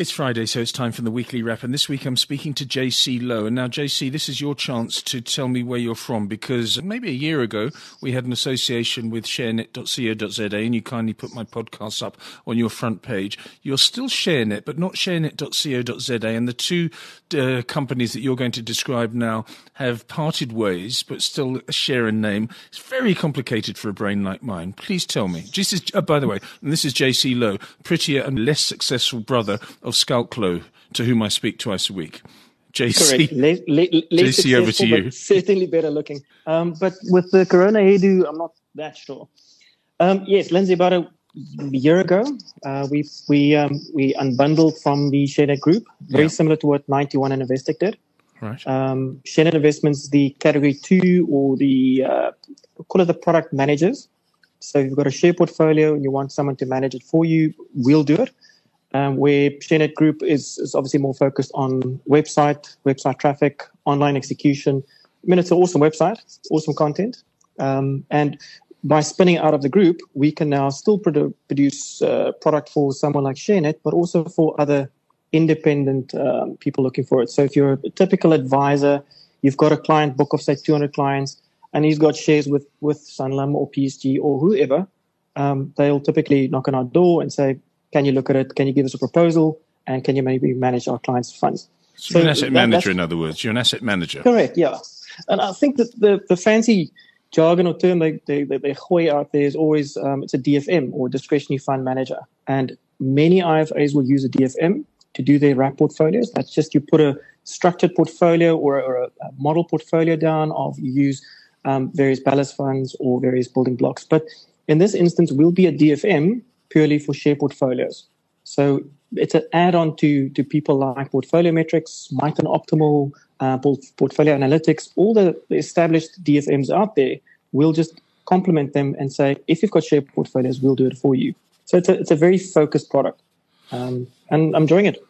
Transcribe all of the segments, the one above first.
It's Friday, so it's time for the weekly wrap. And this week I'm speaking to JC Louw. And now, JC, this is your chance to tell me where you're from because maybe a year ago we had an association with sharenet.co.za and you kindly put my podcast up on your front page. You're still ShareNet, but not sharenet.co.za. And the two uh, companies that you're going to describe now have parted ways, but still share a name. It's very complicated for a brain like mine. Please tell me. This is, uh, by the way, and this is JC Louw, prettier and less successful brother of Schalk to whom I speak twice a week. JC, Correct. Le- le- less JC, over to you. Certainly better looking. Um, but with the Corona hairdo, I'm not that sure. Um, yes, Lindsay, about a year ago, uh, we we um, we unbundled from the ShareNet group, very Yeah. similar to what 91 and Investec did. Right. Um, Investments, the category two or the uh, call it the product managers. So if you've got a share portfolio and you want someone to manage it for you, we'll do it. Um, where ShareNet Group is, is obviously more focused on website, website traffic, online execution. I mean, it's an awesome website, awesome content. Um, and by spinning out of the group, we can now still produ- produce uh, product for someone like ShareNet, but also for other independent um, people looking for it. So if you're a typical advisor, you've got a client book of say 200 clients, and he's got shares with with Sanlam or PSG or whoever, um, they'll typically knock on our door and say, "Can you look at it? Can you give us a proposal? And can you maybe manage our clients' funds?" So you're an asset that- manager, in other words. You're an asset manager. Correct, yeah. And I think that the, the fancy jargon or term they, they, they, they hoy out there is always um, it's a DFM or discretionary fund manager. And many IFAs will use a DFM to do their wrap portfolios. That's just you put a structured portfolio or, a- or a, a model portfolio down of you use um, various ballast funds or various building blocks. But in this instance, will be a DFM purely for share portfolios. So it's an add-on to to people like PortfolioMetrix, Miton Optimal, uh, Portfolio Analytics, all the established DFMs out there. We'll just complement them and say, if you've got share portfolios, we'll do it for you. So it's a it's a very focused product, um, and I'm enjoying it.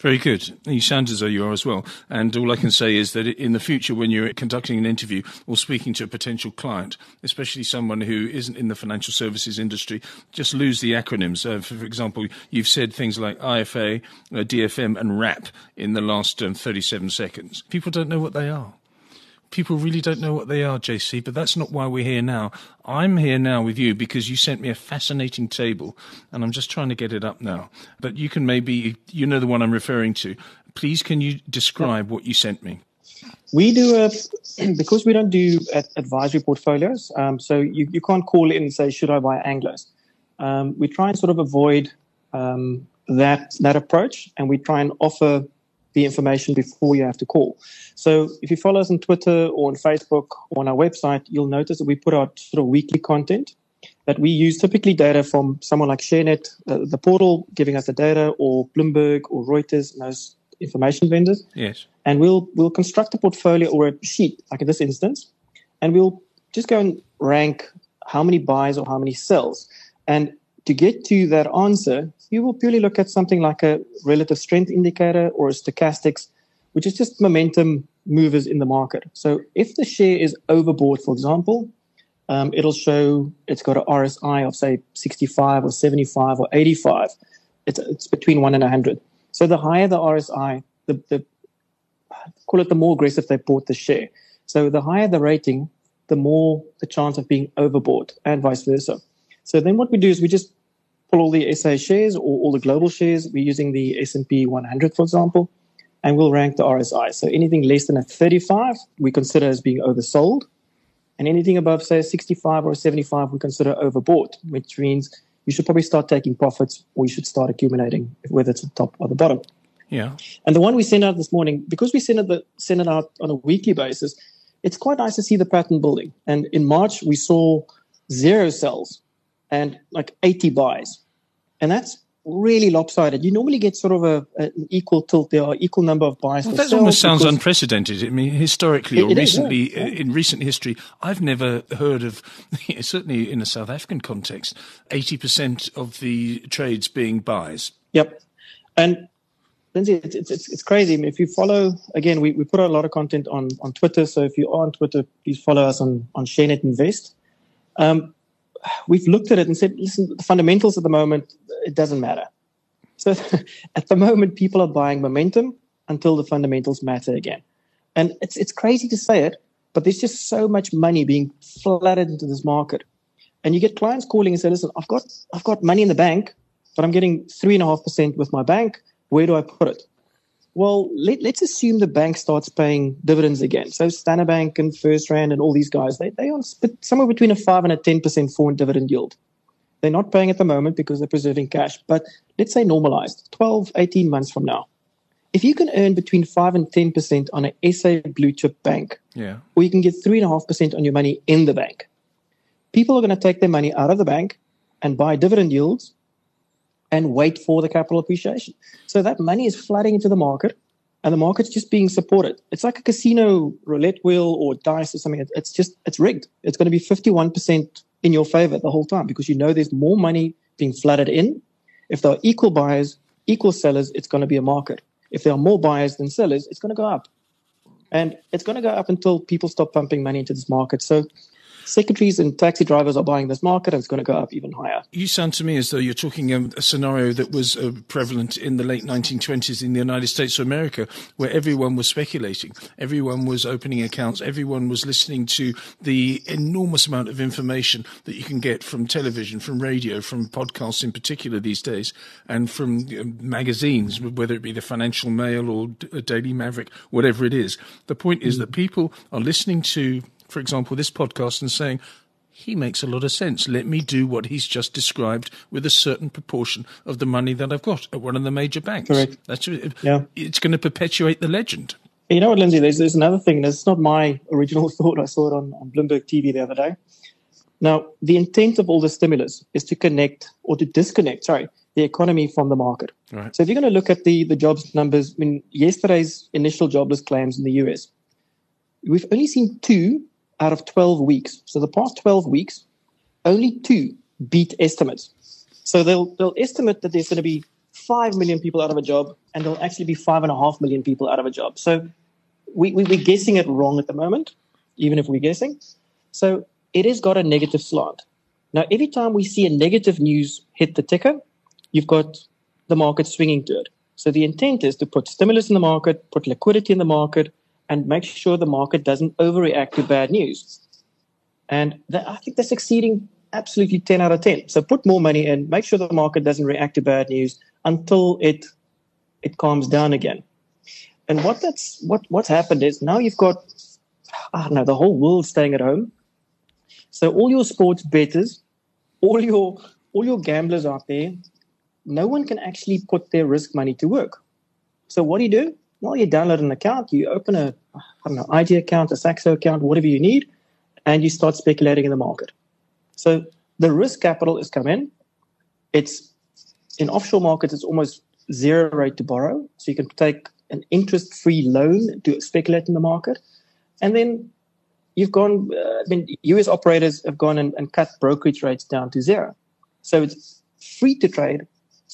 Very good. You sound as though you are as well. And all I can say is that in the future, when you're conducting an interview or speaking to a potential client, especially someone who isn't in the financial services industry, just lose the acronyms. Uh, for example, you've said things like IFA, uh, DFM, and RAP in the last um, 37 seconds. People don't know what they are. People really don't know what they are, JC, but that's not why we're here now. I'm here now with you because you sent me a fascinating table, and I'm just trying to get it up now. But you can maybe, you know the one I'm referring to. Please, can you describe what you sent me? We do a because we don't do advisory portfolios. Um, so you, you can't call in and say, "Should I buy Anglos?" Um, we try and sort of avoid um, that that approach, and we try and offer the information before you have to call. So if you follow us on Twitter or on Facebook or on our website, you'll notice that we put out sort of weekly content that we use typically data from someone like ShareNet, uh, the portal giving us the data, or Bloomberg or Reuters, and those information vendors Yes. and we'll we'll construct a portfolio or a sheet like in this instance and we'll just go and rank how many buys or how many sells and to get to that answer you will purely look at something like a relative strength indicator or a stochastics which is just momentum movers in the market so if the share is overbought for example um, it'll show it's got an rsi of say 65 or 75 or 85 it's, it's between 1 and 100 so the higher the rsi the, the call it the more aggressive they bought the share. So the higher the rating, the more the chance of being overbought and vice versa. So then what we do is we just pull all the SA shares or all the global shares. We're using the S&P 100, for example, and we'll rank the RSI. So anything less than a 35, we consider as being oversold. And anything above, say, a 65 or a 75, we consider overbought, which means you should probably start taking profits or you should start accumulating, whether it's the top or the bottom. Yeah. And the one we sent out this morning, because we send it, the, send it out on a weekly basis, it's quite nice to see the pattern building. And in March, we saw zero sells and like 80 buys. And that's really lopsided. You normally get sort of a, an equal tilt there, or equal number of buys. Well, that almost sounds unprecedented. I mean, historically It- or it is, yeah, recently, yeah. in recent history, I've never heard of, certainly in a South African context, 80% of the trades being buys. Yep. And Lindsay, it's, it's, it's, it's crazy. I mean, if you follow, again, we, we put out a lot of content on, on Twitter. So if you are on Twitter, please follow us on, on ShareNet Invest. Um, we've looked at it and said, listen, the fundamentals at the moment, it doesn't matter. So at the moment, people are buying momentum until the fundamentals matter again. And it's, it's crazy to say it, but there's just so much money being flooded into this market. And you get clients calling and say, listen, I've got, I've got money in the bank, but I'm getting three and a half percent with my bank. Where do I put it? Well, let, us assume the bank starts paying dividends again. So Standard Bank and FirstRand and all these guys, they, they on somewhere between a 5 and a 10% foreign dividend yield. They're not paying at the moment because they're preserving cash. But let's say normalized, 12, 18 months from now. If you can earn between 5 and 10% on an SA blue chip bank, yeah. or you can get 3.5% on your money in the bank, people are going to take their money out of the bank and buy dividend yields and wait for the capital appreciation. So that money is flooding into the market and the market's just being supported. It's like a casino roulette wheel or dice or something. It's just, it's rigged. It's going to be 51% in your favor the whole time because you know there's more money being flooded in. If there are equal buyers, equal sellers, it's going to be a market. If there are more buyers than sellers, it's going to go up. And it's going to go up until people stop pumping money into this market. So secretaries and taxi drivers are buying this market and it's going to go up even higher. You sound to me as though you're talking um, a scenario that was uh, prevalent in the late 1920s in the United States of America, where everyone was speculating, everyone was opening accounts, everyone was listening to the enormous amount of information that you can get from television, from radio, from podcasts in particular these days, and from uh, magazines, whether it be the Financial Mail or Daily Maverick, whatever it is. The point is that people are listening to for example, this podcast and saying, he makes a lot of sense. Let me do what he's just described with a certain proportion of the money that I've got at one of the major banks. Correct. That's yeah. It's going to perpetuate the legend. You know what, Lindsay? There's, there's another thing. It's not my original thought. I saw it on, on Bloomberg TV the other day. Now, the intent of all the stimulus is to connect or to disconnect, sorry, the economy from the market. Right. So if you're going to look at the, the jobs numbers, I mean, yesterday's initial jobless claims in the US, we've only seen two out of 12 weeks. So the past 12 weeks, only two beat estimates. So they'll, they'll estimate that there's going to be 5 million people out of a job, and there'll actually be 5.5 million people out of a job. So we, we, we're guessing it wrong at the moment, even if we're guessing. So it has got a negative slant. Now, every time we see a negative news hit the ticker, you've got the market swinging to it. So the intent is to put stimulus in the market, put liquidity in the market, and make sure the market doesn't overreact to bad news. And I think they're succeeding absolutely 10 out of 10. So put more money in, make sure the market doesn't react to bad news until it it calms down again. And what that's what what's happened is now you've got I don't know, the whole world staying at home. So all your sports betters, all your all your gamblers out there, no one can actually put their risk money to work. So what do you do? Well, you download an account, you open a, I don't know, IG account, a Saxo account, whatever you need, and you start speculating in the market. So the risk capital is come in. It's in offshore markets, it's almost zero rate to borrow. So you can take an interest free loan to speculate in the market. And then you've gone, uh, I mean, US operators have gone and, and cut brokerage rates down to zero. So it's free to trade,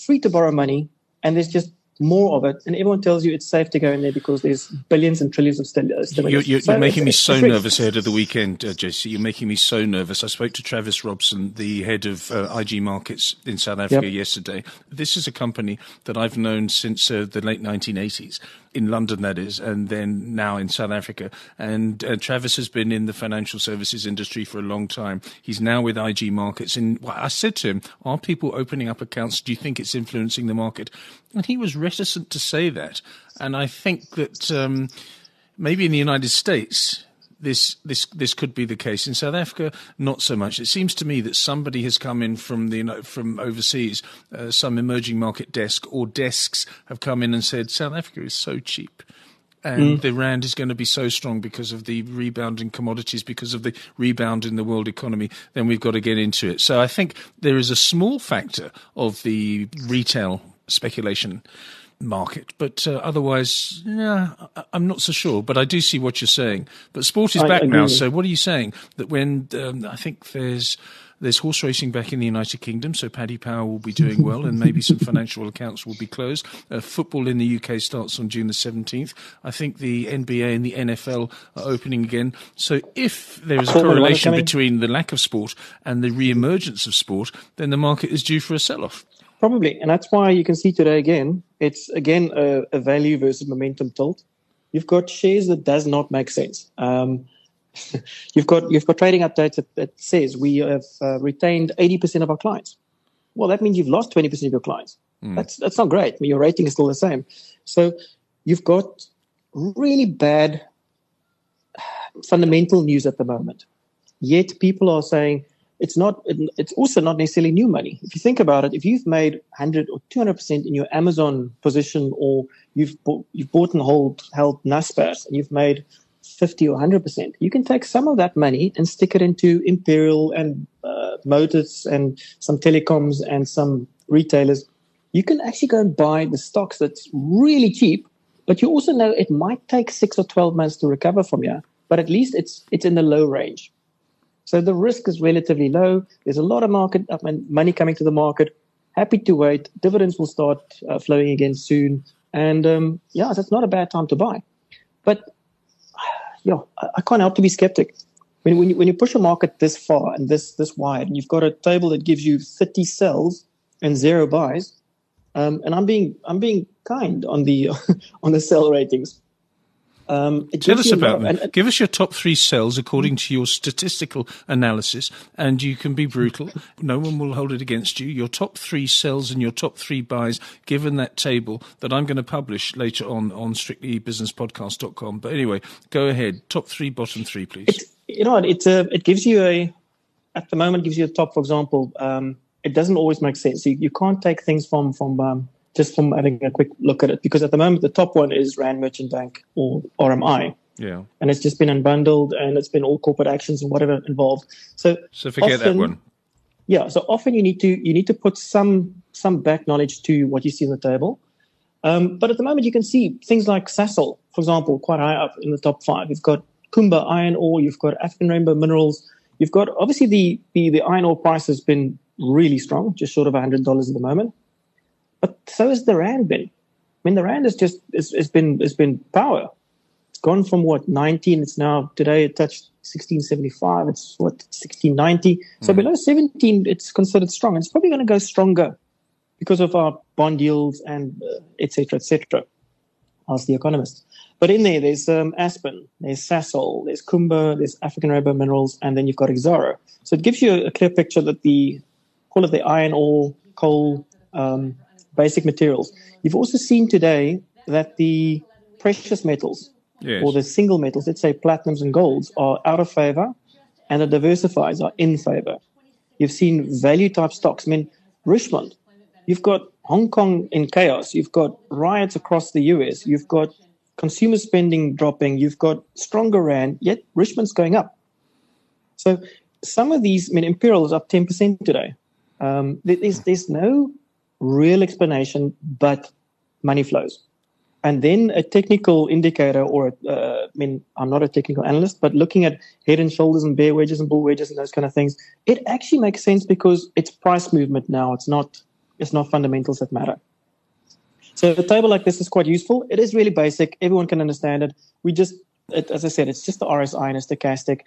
free to borrow money, and there's just more of it, and everyone tells you it's safe to go in there because there's billions and trillions of stimulus. You're, you're, so you're making me so nervous ahead of the weekend, uh, JC. You're making me so nervous. I spoke to Travis Robson, the head of uh, IG Markets in South Africa, yep. yesterday. This is a company that I've known since uh, the late 1980s in London, that is, and then now in South Africa. And uh, Travis has been in the financial services industry for a long time. He's now with IG Markets. And I said to him, Are people opening up accounts? Do you think it's influencing the market? And he was reticent to say that. And I think that um, maybe in the United States, this this this could be the case in South Africa. Not so much. It seems to me that somebody has come in from the from overseas, uh, some emerging market desk or desks have come in and said South Africa is so cheap. And mm. the rand is going to be so strong because of the rebound in commodities, because of the rebound in the world economy. Then we've got to get into it. So I think there is a small factor of the retail speculation market. But uh, otherwise, yeah, I'm not so sure. But I do see what you're saying. But sport is I back agree. now. So what are you saying? That when um, I think there's there's horse racing back in the United Kingdom, so Paddy Power will be doing well, and maybe some financial accounts will be closed. Uh, football in the UK starts on June the 17th. I think the NBA and the NFL are opening again. So if there is a Formula One is correlation between the lack of sport and the re-emergence of sport, then the market is due for a sell-off. Probably, and that's why you can see today again. It's again a, a value versus momentum tilt. You've got shares that does not make sense. Um, you've got you've got trading updates that, that says we have uh, retained eighty percent of our clients. Well, that means you've lost twenty percent of your clients. That's that's not great. I mean, your rating is still the same. So you've got really bad fundamental news at the moment. Yet people are saying it's not. It's also not necessarily new money. If you think about it, if you've made 100 or 200 percent in your Amazon position, or you've bought, you've bought and hold held Naspers, and you've made 50 or 100 percent, you can take some of that money and stick it into Imperial and uh, Motus and some telecoms and some retailers. You can actually go and buy the stocks that's really cheap, but you also know it might take six or 12 months to recover from here. But at least it's it's in the low range. So the risk is relatively low. There's a lot of market I mean, money coming to the market. Happy to wait. Dividends will start uh, flowing again soon. And um, yeah, that's not a bad time to buy. But yeah, I, I can't help to be skeptic. When, when, you, when you push a market this far and this this wide, and you've got a table that gives you 30 sells and zero buys, um, and I'm being I'm being kind on the on the sell ratings. Um, it Tell us about them. and- and- Give us your top three cells according to your statistical analysis, and you can be brutal. No one will hold it against you. Your top three cells and your top three buys, given that table that I'm going to publish later on on strictlybusinesspodcast.com. But anyway, go ahead. Top three, bottom three, please. It, you know, what, it uh, it gives you a at the moment gives you a top. For example, um, it doesn't always make sense. You, you can't take things from from um, just from having a quick look at it because at the moment the top one is Rand Merchant Bank or RMI, yeah. and it's just been unbundled and it's been all corporate actions and whatever involved. So So forget that one. yeah, so often you need to you need to put some some back knowledge to what you see on the table. Um, but at the moment, you can see things like Sasol, for example, quite high up in the top five. You've got Kumba iron ore, you've got African Rainbow Minerals, you've got obviously the the, the iron ore price has been really strong, just short of hundred dollars at the moment. But so has the rand been. I mean, the rand has just it's, it's been it's been power. It's gone from what 19. It's now today it touched 1675. It's what 1690. So below 17, it's considered strong. It's probably going to go stronger because of our bond yields and uh, et cetera, et cetera. Ask the economist. But in there, there's um, Aspen, there's Sasol, there's Kumba, there's African Rainbow Minerals, and then you've got Exxaro. So it gives you a, a clear picture that the call it the iron ore, coal, um, basic materials. You've also seen today that the precious metals Yes. or the single metals, let's say platinums and golds, are out of favor, and the diversifiers are in favor. You've seen value type stocks. I mean, Richemont, you've got Hong Kong in chaos, you've got riots across the US, you've got consumer spending dropping, you've got stronger rand, yet Richemont's going up. So some of these, I mean, Imperial is up 10% today. Um, there's, there's no real explanation but money flows. And then a technical indicator, or uh, I mean, I'm not a technical analyst, but looking at head and shoulders and bear wedges and bull wedges and those kind of things, it actually makes sense because it's price movement now. It's not, it's not fundamentals that matter. So a table like this is quite useful. It is really basic. Everyone can understand it. We just, it, as I said, it's just the RSI and a stochastic.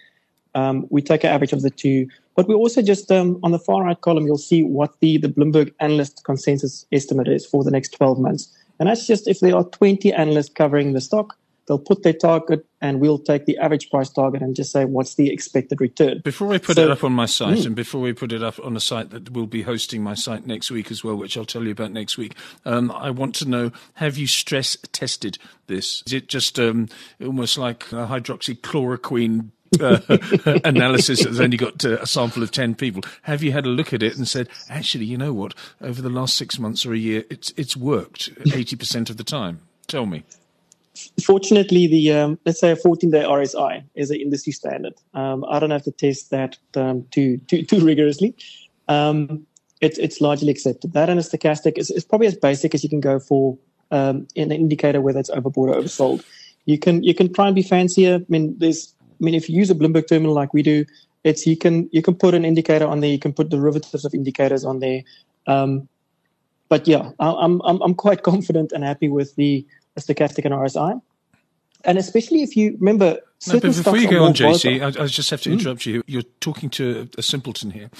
Um, we take an average of the two, but we also just um, on the far right column, you'll see what the, the Bloomberg analyst consensus estimate is for the next 12 months. And that's just if there are 20 analysts covering the stock, they'll put their target and we'll take the average price target and just say what's the expected return. Before we put So- it up on my site, and before we put it up on a site that will be hosting my site next week as well, which I'll tell you about next week, um, I want to know: Have you stress tested this? Is it just um, almost like hydroxychloroquine? Uh, analysis that's only got uh, a sample of 10 people have you had a look at it and said actually you know what over the last six months or a year it's it's worked 80% of the time tell me Fortunately, the um, let's say a 14-day RSI is an industry standard. Um, I don't have to test that um, too, too too rigorously. Um, it's it's largely accepted. That and a stochastic is, is probably as basic as you can go for um, an indicator whether it's overbought or oversold. You can you can try and be fancier. I mean, there's I mean, if you use a Bloomberg terminal like we do, it's you can you can put an indicator on there. You can put derivatives of indicators on there. Um, but yeah, I'm I'm I'm quite confident and happy with the stochastic and RSI. And especially if you remember, no, but before you go on, JC, I, I, just have to hmm? interrupt mm. you. You're talking to a simpleton here.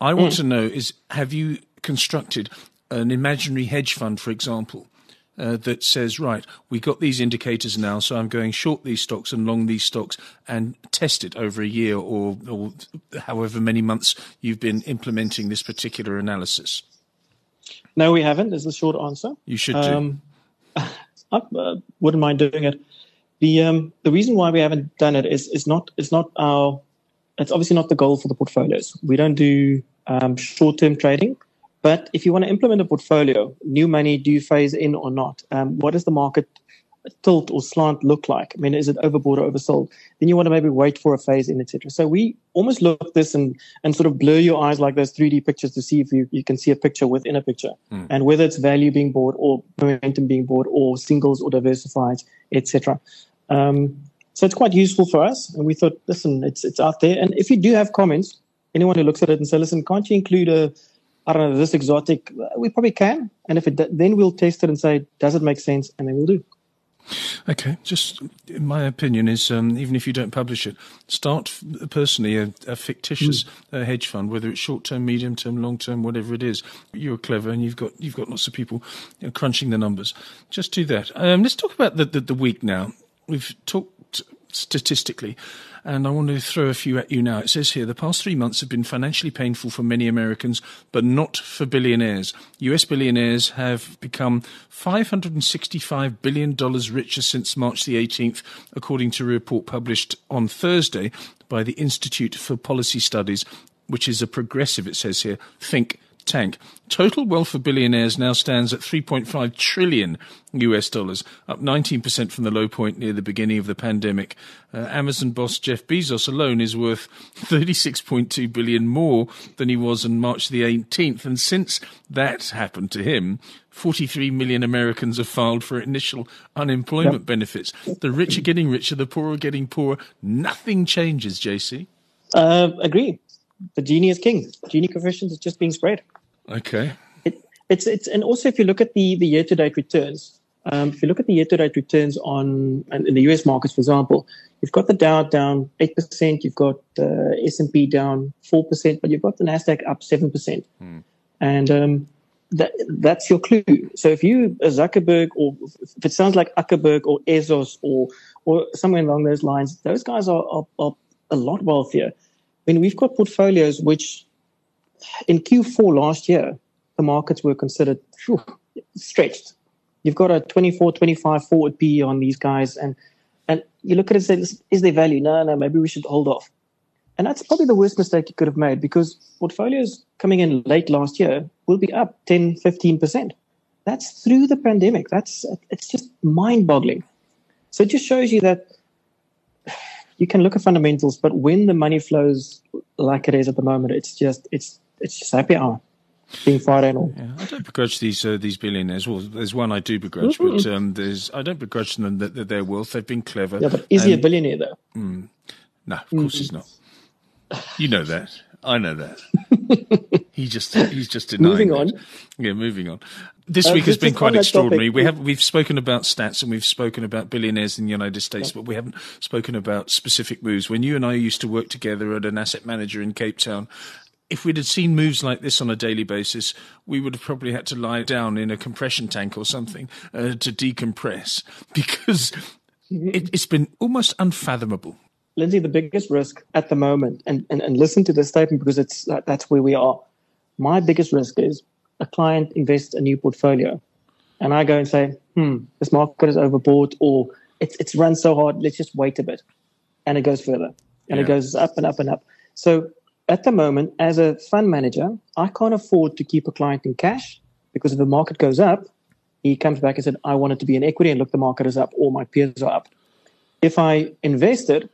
I want mm. to know is have you constructed an imaginary hedge fund, for example, uh, that says, right, we got these indicators now, so I'm going short these stocks and long these stocks and test it over a year or, or however many months you've been implementing this particular analysis? No, we haven't. Is the short answer. You should do. Um, I uh, wouldn't mind doing it. The um, the reason why we haven't done it is is not it's not our it's obviously not the goal for the portfolios. We don't do um, short term trading. But if you want to implement a portfolio, new money, do you phase in or not? Um, what does the market tilt or slant look like? I mean, is it overbought or oversold? Then you want to maybe wait for a phase in, etc. So we almost look at this and, and sort of blur your eyes like those 3D pictures to see if you, you can see a picture within a picture mm. and whether it's value being bought or momentum being bought or singles or diversified, etc. Um, so it's quite useful for us. And we thought, listen, it's, it's out there. And if you do have comments, anyone who looks at it and says, listen, can't you include a, I don't know, this exotic, we probably can. And if it, then we'll test it and say, does it make sense? And then we'll do. Okay, just my opinion is um, even if you don't publish it, start personally a, a fictitious mm. uh, hedge fund, whether it's short term, medium term, long term, whatever it is. You're clever and you've got you've got lots of people you know, crunching the numbers. Just do that. Um, let's talk about the, the, the week now. We've talked statistically. And I want to throw a few at you now. It says here the past three months have been financially painful for many Americans, but not for billionaires. US billionaires have become $565 billion richer since March the 18th, according to a report published on Thursday by the Institute for Policy Studies, which is a progressive, it says here, think tank. Total wealth for billionaires now stands at 3.5 trillion US dollars, up 19% from the low point near the beginning of the pandemic. Uh, Amazon boss Jeff Bezos alone is worth 36.2 billion more than he was on March the 18th. And since that happened to him, 43 million Americans have filed for initial unemployment yep. benefits. The rich are getting richer, the poor are getting poorer. Nothing changes, JC. Uh, agree the Gini is king. Gini coefficient is just being spread. Okay. It, it's it's and also if you look at the the year to date returns, um, if you look at the year to date returns on in the US markets, for example, you've got the Dow down eight percent, you've got the S and P down four percent, but you've got the Nasdaq up seven percent, hmm. and um, that that's your clue. So if you a Zuckerberg or if it sounds like Zuckerberg or Bezos or or somewhere along those lines, those guys are, are, are a lot wealthier. I mean, we've got portfolios which in Q4 last year, the markets were considered whew, stretched. You've got a 24, 25 forward PE on these guys, and and you look at it and say, is there value? No, no, maybe we should hold off. And that's probably the worst mistake you could have made because portfolios coming in late last year will be up 10, 15%. That's through the pandemic. That's it's just mind boggling. So it just shows you that you can look at fundamentals, but when the money flows like it is at the moment, it's just it's it's just happy hour being Friday and all. Yeah, I don't begrudge these uh, these billionaires. Well, there's one I do begrudge, mm-hmm. but um, there's I don't begrudge them that, that their wealth. They've been clever. Yeah, but is and, he a billionaire though? Mm, no, of course mm-hmm. he's not. You know that. I know that. he just he's just denying. Moving on. Yeah, moving on. This uh, week has been quite extraordinary. We have we've spoken about stats and we've spoken about billionaires in the United States, yeah. but we haven't spoken about specific moves. When you and I used to work together at an asset manager in Cape Town, if we'd had seen moves like this on a daily basis, we would have probably had to lie down in a compression tank or something uh, to decompress because mm-hmm. it, it's been almost unfathomable Lindsay, the biggest risk at the moment, and, and, and listen to this statement because it's that's where we are. My biggest risk is a client invests a new portfolio, and I go and say, "Hmm, this market is overbought, or it's it's run so hard. Let's just wait a bit," and it goes further, and yeah. it goes up and up and up. So at the moment, as a fund manager, I can't afford to keep a client in cash because if the market goes up, he comes back and said, "I want it to be in equity," and look, the market is up, or my peers are up. If I invested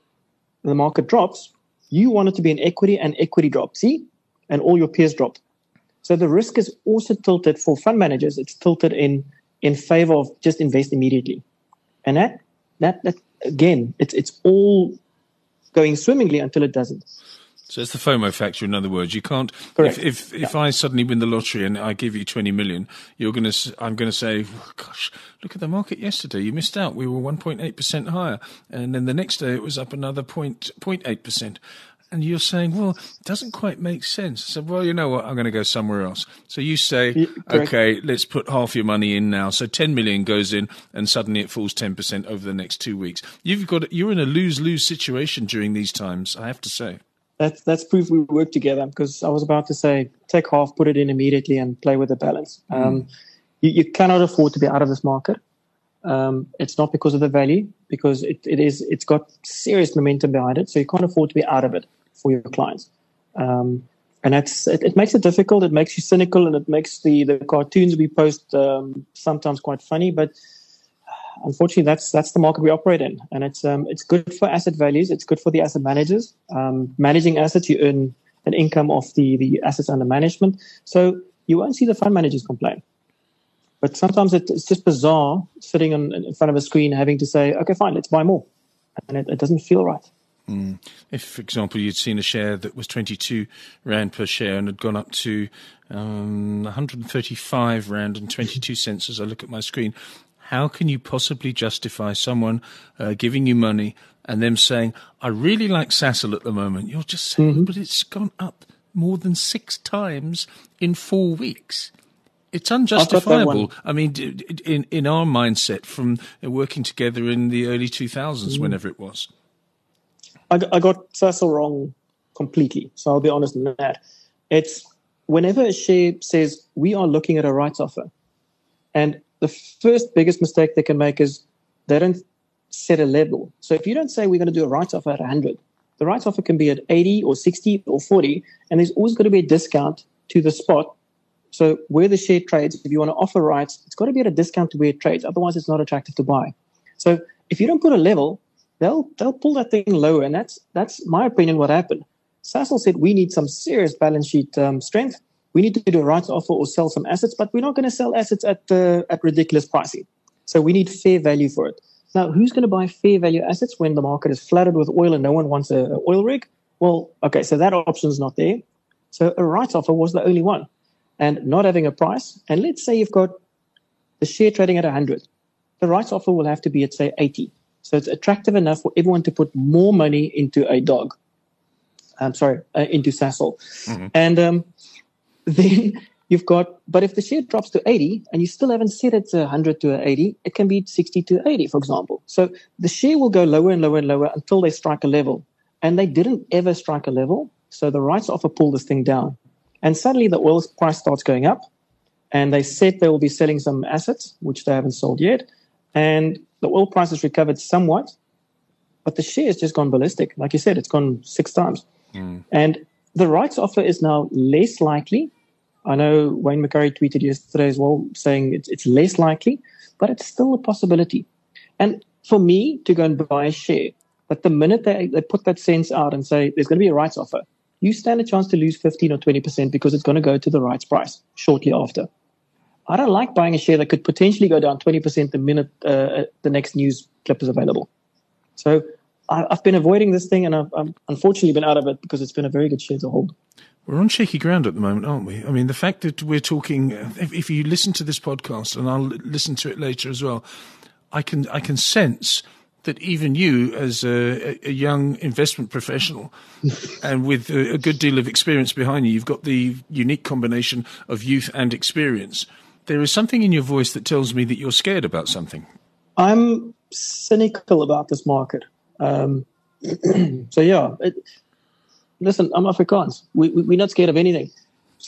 the market drops, you want it to be an equity and equity drop. See? And all your peers drop. So the risk is also tilted for fund managers. It's tilted in in favor of just invest immediately. And that, that, that again, it's, it's all going swimmingly until it doesn't. So it's the FOMO factor. In other words, you can't. Correct. If if, if I suddenly win the lottery and I give you twenty million, you're going to. I'm going to say, oh, "Gosh, look at the market yesterday. You missed out. We were one point eight percent higher, and then the next day it was up another point point eight percent." And you're saying, "Well, it doesn't quite make sense." I said, well, you know what? I'm going to go somewhere else. So you say, Yeah, "Okay, let's put half your money in now." So ten million goes in, and suddenly it falls ten percent over the next two weeks. You've got. You're in a lose lose situation during these times. I have to say. That's that's proof we work together. Because I was about to say, take half, put it in immediately, and play with the balance. Um, you, you cannot afford to be out of this market. Um, it's not because of the value, because it, it is it's got serious momentum behind it. So you can't afford to be out of it for your clients. Um, and that's it, it makes it difficult. It makes you cynical, and it makes the the cartoons we post um, sometimes quite funny. But unfortunately, that's that's the market we operate in, and it's um, it's good for asset values. It's good for the asset managers. Um, managing assets, you earn an income off the the assets under management. So you won't see the fund managers complain. But sometimes it, it's just bizarre sitting on, in front of a screen having to say, okay, fine, let's buy more, and it, it doesn't feel right. If, for example, you'd seen a share that was 22 rand per share and had gone up to um, 135 rand and 22 cents as I look at my screen, how can you possibly justify someone uh, giving you money and them saying, "I really like Sasol at the moment"? You're just saying, but it's gone up more than six times in four weeks. It's unjustifiable. I mean, in in our mindset from uh, working together in the early 2000s, whenever it was. I, got- I got Sasol wrong completely. So I'll be honest in that. It's whenever a share says we are looking at a rights offer, and the first biggest mistake they can make is they don't set a level. So if you don't say we're going to do a rights offer at 100, the rights offer can be at 80 or 60 or 40, and there's always going to be a discount to the spot. So where the share trades, if you want to offer rights, it's got to be at a discount to where it trades. Otherwise, it's not attractive to buy. So if you don't put a level, they'll they'll pull that thing lower, and that's that's my opinion. What happened? Sasol said we need some serious balance sheet um, strength. We need to do a rights offer or sell some assets, but we're not going to sell assets at uh, at ridiculous pricing. So we need fair value for it. Now, who's going to buy fair value assets when the market is flooded with oil and no one wants a, a oil rig? Well, okay, so that option's not there. So a rights offer was the only one, and not having a price. And let's say you've got the share trading at 100, the rights offer will have to be at say 80. So it's attractive enough for everyone to put more money into a dog. I'm sorry, uh, into Sasol. And um, then you've got, but if the share drops to 80 and you still haven't set it to 100 to 80, it can be 60 to 80, for example. So the share will go lower and lower and lower until they strike a level. And they didn't ever strike a level. So the rights offer pulled this thing down. And suddenly the oil price starts going up. And they said they will be selling some assets, which they haven't sold yet. And the oil price has recovered somewhat, but the share has just gone ballistic. Like you said, it's gone six times. Mm. And the rights offer is now less likely. I know Wayne McCurrie tweeted yesterday as well saying it's, it's less likely, but it's still a possibility. And for me to go and buy a share, that the minute they, they put that SENS out and say there's going to be a rights offer, you stand a chance to lose 15 or 20% because it's going to go to the rights price shortly after. I don't like buying a share that could potentially go down 20% the minute uh, the next news clip is available. So I, I've been avoiding this thing and I've, I've unfortunately been out of it because it's been a very good share to hold. We're on shaky ground at the moment, aren't we? I mean, the fact that we're talking, if, if you listen to this podcast, and I'll listen to it later as well, I can I can sense that even you, as a, a young investment professional, and with a, a good deal of experience behind you, you've got the unique combination of youth and experience. There is something in your voice that tells me that you're scared about something. I'm cynical about this market. Um, so yeah, it, listen, I'm Afrikaans. We, we, we're not scared of anything.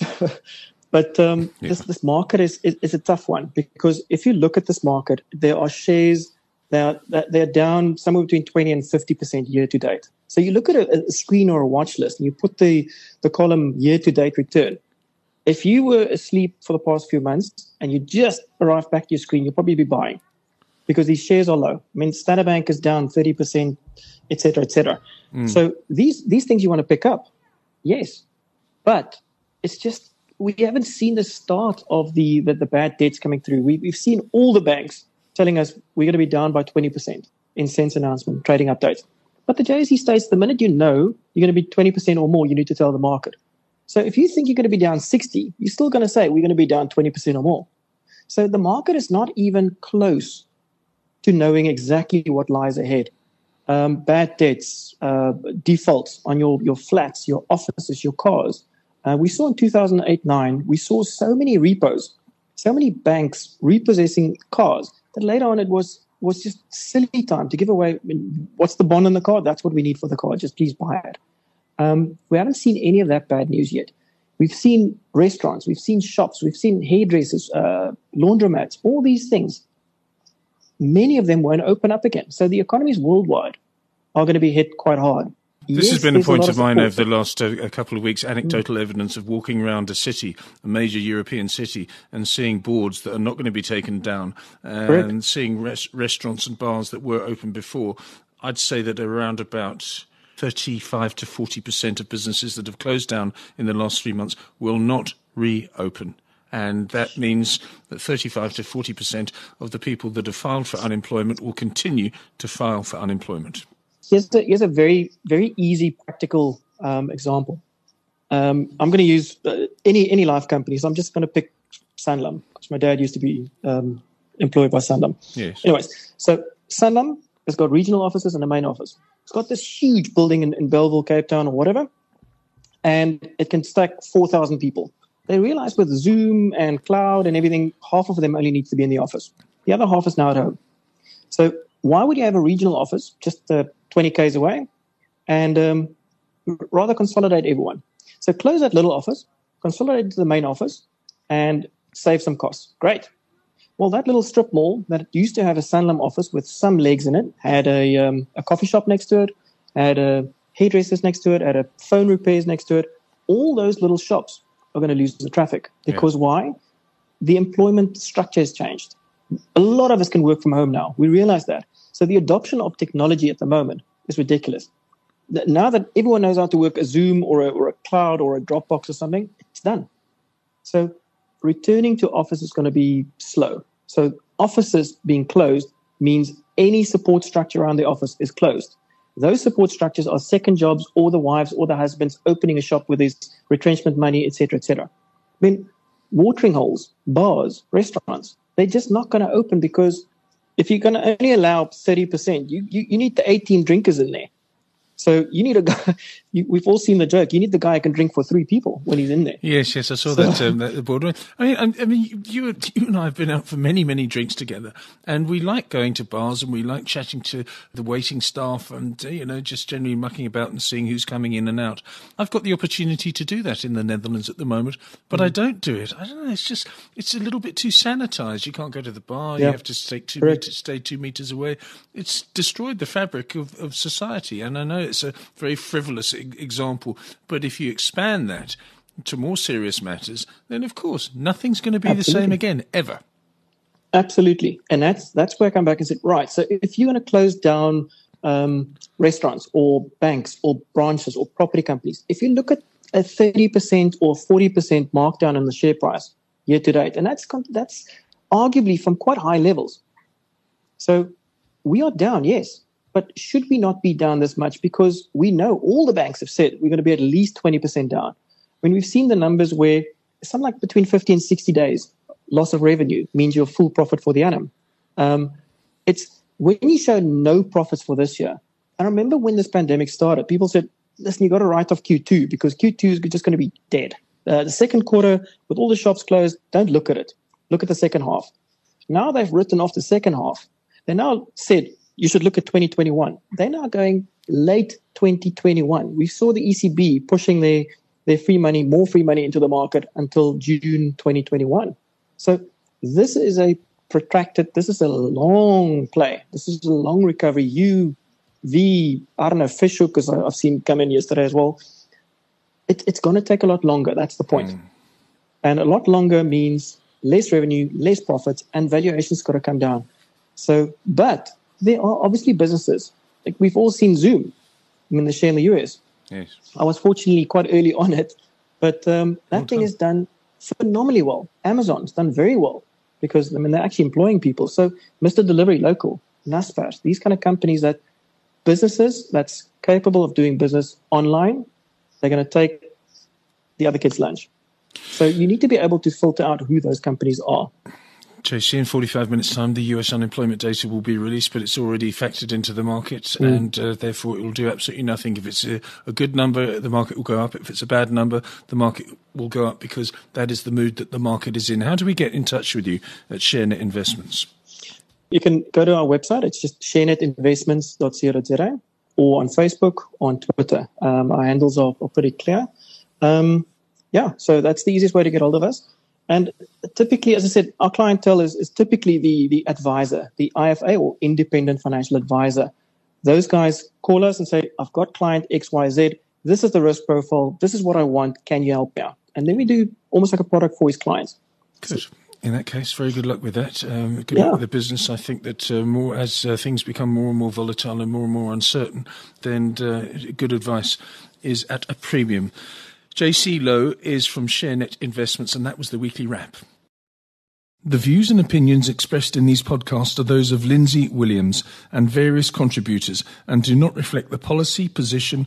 but um, Yeah. this, this market is, is, is a tough one because if you look at this market, there are shares that are, that they're down somewhere between 20 and 50% year to date. So you look at a, a screen or a watch list and you put the, the column year to date return. If you were asleep for the past few months and you just arrived back to your screen, you'll probably be buying because these shares are low. I mean, Standard Bank is down 30%, et cetera, et cetera. Mm. So these, these things you want to pick up, yes, but it's just we haven't seen the start of the the, the bad debts coming through. We, we've seen all the banks telling us we're going to be down by 20% in SENS announcement, trading updates. But the JSE states the minute you know you're going to be 20% or more, you need to tell the market. So if you think you're going to be down 60, you're still going to say we're going to be down 20% or more. So the market is not even close to knowing exactly what lies ahead. Um, bad debts, uh, defaults on your, your flats, your offices, your cars. Uh, we saw in 2008 9, we saw so many repos, so many banks repossessing cars that later on it was was just silly time to give away. I mean, what's the bond on the car? That's what we need for the car. Just please buy it. Um, we haven't seen any of that bad news yet. We've seen restaurants, we've seen shops, we've seen hairdressers, uh, laundromats, all these things. Many of them won't open up again. So the economies worldwide are going to be hit quite hard. This yes, has been a point a of mine over the last uh, a couple of weeks. Anecdotal mm. evidence of walking around a city, a major European city, and seeing boards that are not going to be taken down, and Correct. seeing res- restaurants and bars that were open before. I'd say that around about 35 to 40 percent of businesses that have closed down in the last three months will not reopen. And that means that 35 to 40 percent of the people that have filed for unemployment will continue to file for unemployment here's a, here's a very very easy practical um, example. Um, I'm going to use uh, any any life company. So I'm just going to pick Sanlam my dad used to be um, employed by Sanlam. Yes. Anyways, so Sanlam has got regional offices and a main office. It's got this huge building in, in Bellville, Cape Town, or whatever, and it can stack four thousand people. They realized with Zoom and cloud and everything, half of them only needs to be in the office. The other half is now at home. So why would you have a regional office just uh, 20 k's away and um, rather consolidate everyone? So close that little office, consolidate to the main office, and save some costs. Great. Well, that little strip mall that used to have a Sanlam office with some legs in it had a, um, a coffee shop next to it, had a hairdressers next to it, had a phone repairs next to it. All those little shops are going to lose the traffic because yeah. why? The employment structure has changed. A lot of us can work from home now. We realize that. So the adoption of technology at the moment is ridiculous. Now that everyone knows how to work a Zoom or a, or a cloud or a Dropbox or something, it's done. So returning to office is going to be slow. So offices being closed means any support structure around the office is closed. Those support structures are second jobs or the wives or the husbands opening a shop with his retrenchment money, etc., etc. I mean, watering holes, bars, restaurants, they're just not going to open because if you're going to only allow 30%, you, you, you need the 18 drinkers in there. So you need a guy. You, we've all seen the joke. You need the guy who can drink for three people when he's in there. Yes, yes, I saw so. that, um, that board. I mean, I, I mean, you, you and I have been out for many, many drinks together, and we like going to bars and we like chatting to the waiting staff and uh, you know just generally mucking about and seeing who's coming in and out. I've got the opportunity to do that in the Netherlands at the moment, but mm. I don't do it. I don't know. It's just it's a little bit too sanitized. You can't go to the bar. Yeah. You have to stay two meters, stay two meters away. It's destroyed the fabric of, of society, and I know it's a very frivolous example. But if you expand that to more serious matters, then of course nothing's going to be Absolutely. the same again ever. Absolutely, and that's that's where I come back and said, right. So if you're going to close down um, restaurants or banks or branches or property companies, if you look at a thirty percent or forty percent markdown in the share price year to date, and that's that's arguably from quite high levels. So we are down, yes, but should we not be down this much? Because we know all the banks have said we're going to be at least 20% down. When we've seen the numbers where something like between 50 and 60 days loss of revenue means your full profit for the annum. Um, it's when you show no profits for this year. I remember when this pandemic started, people said, listen, you got to write off Q2 because Q2 is just going to be dead. Uh, the second quarter, with all the shops closed, don't look at it. Look at the second half. Now they've written off the second half. They now said you should look at 2021. They're now going late 2021. We saw the ECB pushing their, their free money, more free money into the market until June 2021. So this is a protracted, this is a long play. This is a long recovery. You, the, I don't know, Fisher, because I've seen come in yesterday as well. It, it's going to take a lot longer. That's the point. Mm. And a lot longer means less revenue, less profits, and valuations got to come down. So, but there are obviously businesses. Like we've all seen Zoom. I mean, the share in the US. Yes. I was fortunately quite early on it, but um, that thing has done phenomenally well. Amazon's done very well because I mean they're actually employing people. So Mr. Delivery Local, Naspers, these kind of companies that businesses that's capable of doing business online, they're going to take the other kid's lunch. So you need to be able to filter out who those companies are. JC, in 45 minutes' time, the US unemployment data will be released, but it's already factored into the market, mm. and uh, therefore it will do absolutely nothing. If it's a, a, good number, the market will go up. If it's a bad number, the market will go up because that is the mood that the market is in. How do we get in touch with you at ShareNet Investments? You can go to our website. It's just sharenetinvestments.co.za or on Facebook, on Twitter. Um, our handles are, are pretty clear. Um, yeah, so that's the easiest way to get hold of us. And typically, as I said, our clientele is, is typically the, the advisor, the IFA or independent financial advisor. Those guys call us and say, I've got client XYZ. This is the risk profile. This is what I want. Can you help me out? And then we do almost like a product for his clients. Good. In that case, very good luck with that. Um, good yeah. luck with the business. I think that uh, more as uh, things become more and more volatile and more and more uncertain, then uh, good advice is at a premium. JC Louw is from Sharenet Investments, and that was the weekly wrap. The views and opinions expressed in these podcasts are those of Lindsay Williams and various contributors and do not reflect the policy, position,